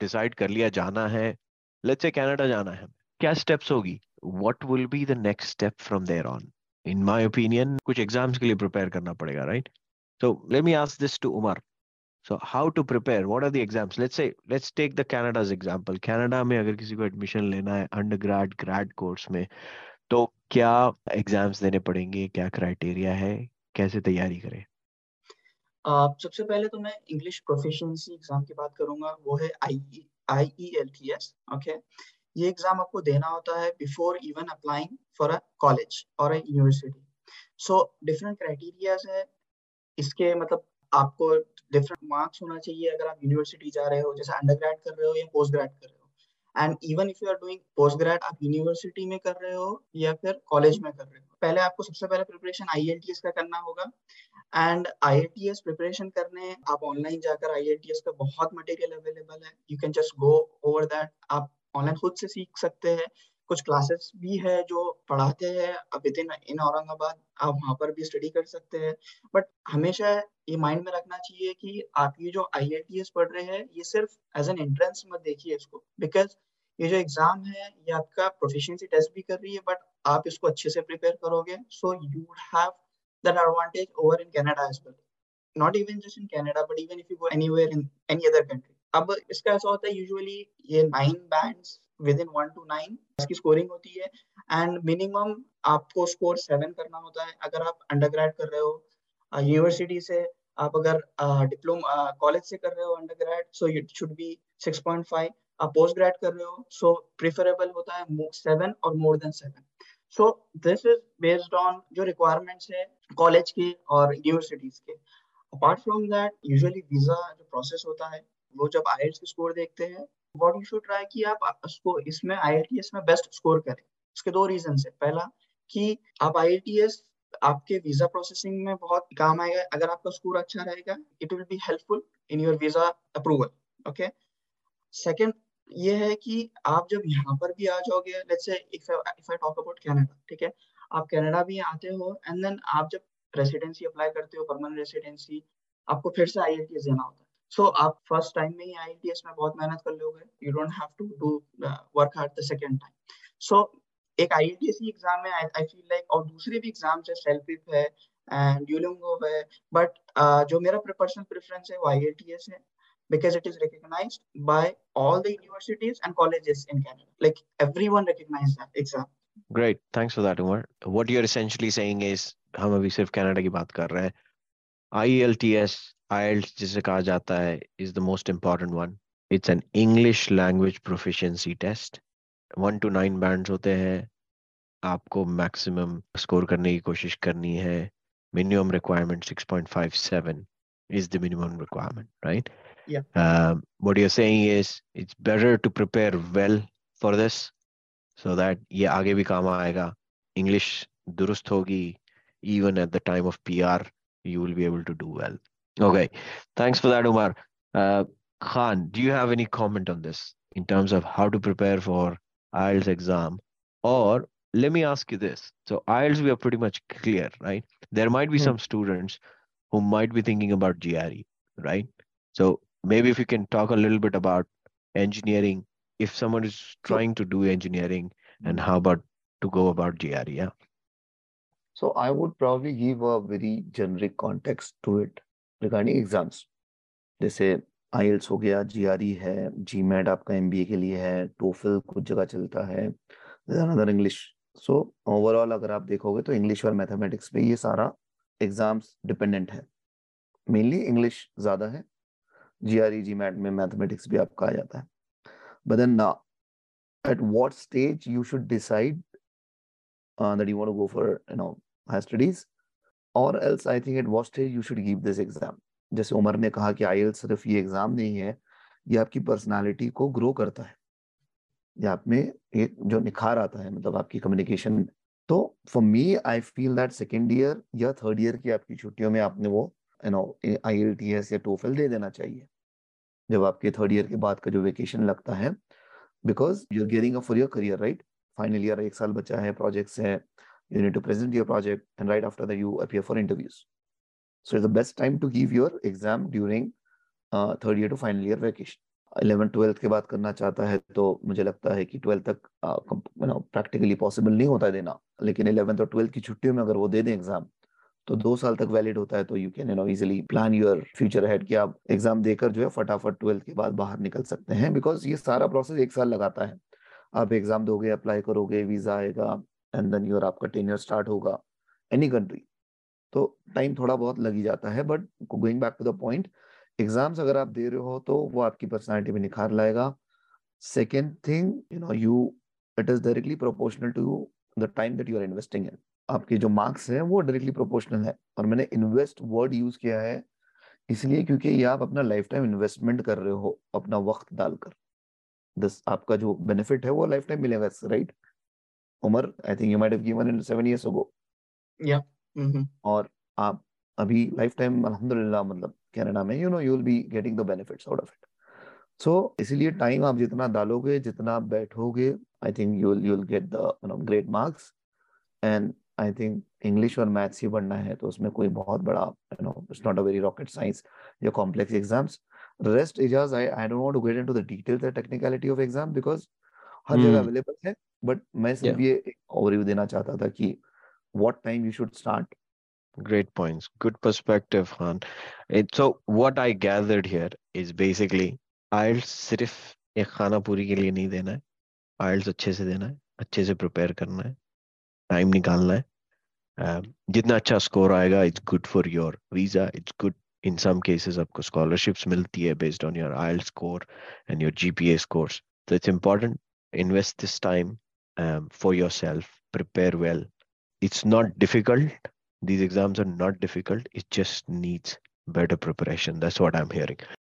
Decide कर लिया जाना है लेट्स से कनाडा जाना है। क्या स्टेप्स होगी? What will be the next step from there on in my opinion कुछ एग्ज़ाम्स के लिए प्रिपेयर करना पड़ेगा right so let me ask this to Umar So, how to prepare? What are the exams? Let's say, let's take the Canada's example. Canada में अगर किसी को admission लेना है अंडरग्रेड ग्रेड कोर्स में तो क्या एग्ज़ाम्स देने पड़ेंगे? क्या क्राइटेरिया है? कैसे तैयारी करें? सबसे पहले तो मैं इंग्लिश प्रोफिशिएंसी एग्ज़ाम की बात करूँगा, वो है I I E L T S okay ये एग्ज़ाम आपको देना होता है before even applying for a college और a university so different criterias है, इसके मतलब आपको डिफरेंट मार्क्स होना चाहिए अगर आप यूनिवर्सिटी जा रहे हो, जैसे अंडर ग्रेड कर रहे हो या पोस्ट ग्रेड कर रहे हो. And even if you are doing post grade आप यूनिवर्सिटी में कर रहे हो या फिर कॉलेज में कर रहे हो. पहले आपको सबसे पहले प्रिपरेशन आई का करना होगा. एंड आई प्रिपरेशन करने, आप ऑनलाइन जाकर आई का बहुत मटेरियल अवेलेबल है। You can just go over that आप ऑनलाइन खुद से सीख सकते हैं। कुछ क्लासेस भी है जो पढ़ाते हैं। विद इन इन औरंगाबाद आप वहाँ पर भी स्टडी कर सकते हैं। बट हमेशा ये माइंड में रखना चाहिए कि आप ये जो आई पढ़ रहे हैं, ये सिर्फ़ एज एन एंट्रेंस मत देखिए इसको। बिकॉज़ ये जो एग्ज़ाम है, ये आपका प्रोफिशिएंसी टेस्ट भी कर रही है बट आप इसको अच्छे से प्रिपेयर करोगे। So you have that advantage over in Canada as well not even just in Canada but even if you go anywhere in any other country अब इसका ऐसा होता है यूजुअली ये nine bands within one two nine इसकी scoring होती है and minimum आपको स्कोर सेवन करना होता है। अगर आप अंडर कर रहे हो यूनिवर्सिटी से, आप अगर डिप्लोमा कॉलेज से कर रहे हो under grade so it should be 6.5 आप पोस्ट ग्रेड कर रहे हो सो so प्रिफरेबल होता है सेवन और more than seven so this is based on जो रिक्वायरमेंट्स है कॉलेज के और यूनिवर्सिटीज के. Apart from that usually visa जो प्रोसेस होता है, वो जब आई की स्कोर देखते हैं व्हाट यू शुड ट्राई कि आप उसको इसमें आई में बेस्ट स्कोर करें। उसके दो रीजन है। पहला, कि आप आई आपके वीज़ा प्रोसेसिंग में बहुत काम आएगा। अगर आपका स्कोर अच्छा रहेगा it will be helpful in your visa approval okay second ये है कि आप जब यहाँ पर भी आ जाओगे let's say if I talk about Canada ठीक है? आप कनाडा भी आते हो एंड देन आप जब रेसिडेंसी अप्लाई करते हो परमानेंट रेसिडेंसी आपको फिर से आई देना होता है। सो so, आप फ़र्स्ट टाइम में ही आई में बहुत मेहनत कर लोगे। You don't have to do work hard the second time so एक आई एग्ज़ाम में आई फील लाइक और दूसरे भी एग्ज़ाम है सेल्फिप है एंड ड्यूलिंगो है बट uh, जो मेरा पर्सनल प्रेफरेंस है वो आई है। because it is recognized by all the universities and colleges in Canada. Like everyone recognizes that exam. Great, thanks for that, Umar. What you're essentially saying is, हम अभी सिर्फ Canada की बात कर रहे हैं. IELTS IELTS जिसे कहा जाता है is the most important one. It's an English language proficiency test. One two nine bands होते हैं आपको मैक्सिमम स्कोर करने की कोशिश करनी है minimum requirement 6.57 is the minimum requirement right yeah um, what you're saying is it's better to prepare well for this so that ये आगे भी काम आएगा english दुरुस्त होगी even at the time of pr you will be able to do well Okay, thanks for that, Umar. Uh, Khan, do you have any comment on this in terms of how to prepare for IELTS exam? Or let me ask you this. So IELTS, we are pretty much clear, right? There might be hmm. some students who might be thinking about GRE, right? So maybe if you can talk a little bit about engineering, if someone is trying to do engineering and how about to go about GRE, yeah? So I would probably give a very generic context to it. Regarding exams जैसे I हो गया जी है जी mat आपका M के लिए है TOEFL कुछ जगह चलता है अनदर इंग्लिश सो ओवरऑल अगर आप देखोगे तो इंग्लिश और मैथमेटिक्स पे ये सारा एग्ज़ाम्स डिपेंडेंट है मेनली इंग्लिश ज़्यादा है जी आर जी मैट में मैथमेटिक्स भी आपका आ जाता है। बट देन ना at what stage you should decide uh, that you want to go for you know higher studies? और else I think at what stage you should give this exam जैसे उमर ने कहा कि आई सिर्फ़ ये एग्ज़ाम नहीं है ये आपकी पर्सनालिटी को ग्रो करता है। ये आप में एक जो निखार आता है मतलब आपकी कम्युनिकेशन तो for me I feel that second year या थर्ड ईयर की आपकी छुट्टियों में आपने वो यू आई एल टी या टोफल दे देना चाहिए। जब आपके थर्ड ईयर के बाद का जो वेकेशन लगता है because you are gearing a for your career right final year एक साल बचा है प्रोजेक्ट्स है you need to present your project and right after that you appear for interviews so it's the best time to give your exam during uh, third year to final year eleven twelfth के बाद करना चाहता है तो मुझे लगता है कि ट्वेल्थ तक प्रैक्टिकली पॉसिबल नहीं होता देना। लेकिन इलेवेंथ और ट्वेल्थ की छुट्टियों में अगर वो दे दें एग्ज़ाम तो दो साल तक वैलिड होता है तो you can you know easily plan your future head कि आप एग्ज़ाम देकर जो है फटाफट ट्वेल्थ के बाद बाहर निकल सकते हैं बिकॉज़ ये सारा प्रोसेस एक साल लगाता है। आप एग्ज़ाम दोगे अप्लाई करोगे वीज़ा आएगा एंड देन योर आपका टेन्योर स्टार्ट होगा एनी कंट्री तो टाइम थोड़ा बहुत लग ही जाता है but going back to the point exams अगर आप दे रहे हो तो वो आपकी पर्सनैलिटी में निखार लाएगा। Second thing you know you it is directly proportional to the time that you are investing in आपके जो मार्क्स हैं वो डायरेक्टली प्रोपोर्शनल है। और मैंने इन्वेस्ट वर्ड यूज़ किया है इसलिए क्योंकि ये आप अपना लाइफ टाइम इन्वेस्टमेंट कर रहे हो अपना वक्त डालकर। दस आपका जो बेनिफिट है वो लाइफ टाइम मिलेगा right Umar I think you might have given in 7 years ago या और आप अभी लाइफ टाइम अल्हम्दुलिल्लाह मतलब कनाडा में you know you will be getting the benefits out of it so इसीलिए टाइम आप जितना डालोगे जितना बैठोगे I think you will you will get the you know great marks and I think English और मैथ्स ही पढ़ना है तो उसमें कोई बहुत बड़ा you know it's not a very rocket science या complex exams rest Ijaz I I don't want to get into the details and technicality of exam because हर जगह अवेलेबल hmm. है बट मैं सिर्फ़ ये ओवरव्यू देना चाहता था कि what time you should start Great points. Good perspective, Han. It, so what I gathered here is basically IELTS सिर्फ़ एक खाना पूरी के लिए नहीं देना है IELTS अच्छे से देना है अच्छे से प्रिपेयर करना है टाइम निकालना है uh, जितना अच्छा स्कोर आएगा it's good for your visa it's good in some cases आपको स्कॉलरशिप्स मिलती है based on your I score and your GPA scores तो it's important invest this time um, for yourself prepare well it's not difficult these exams are not difficult it just needs better preparation that's what i'm hearing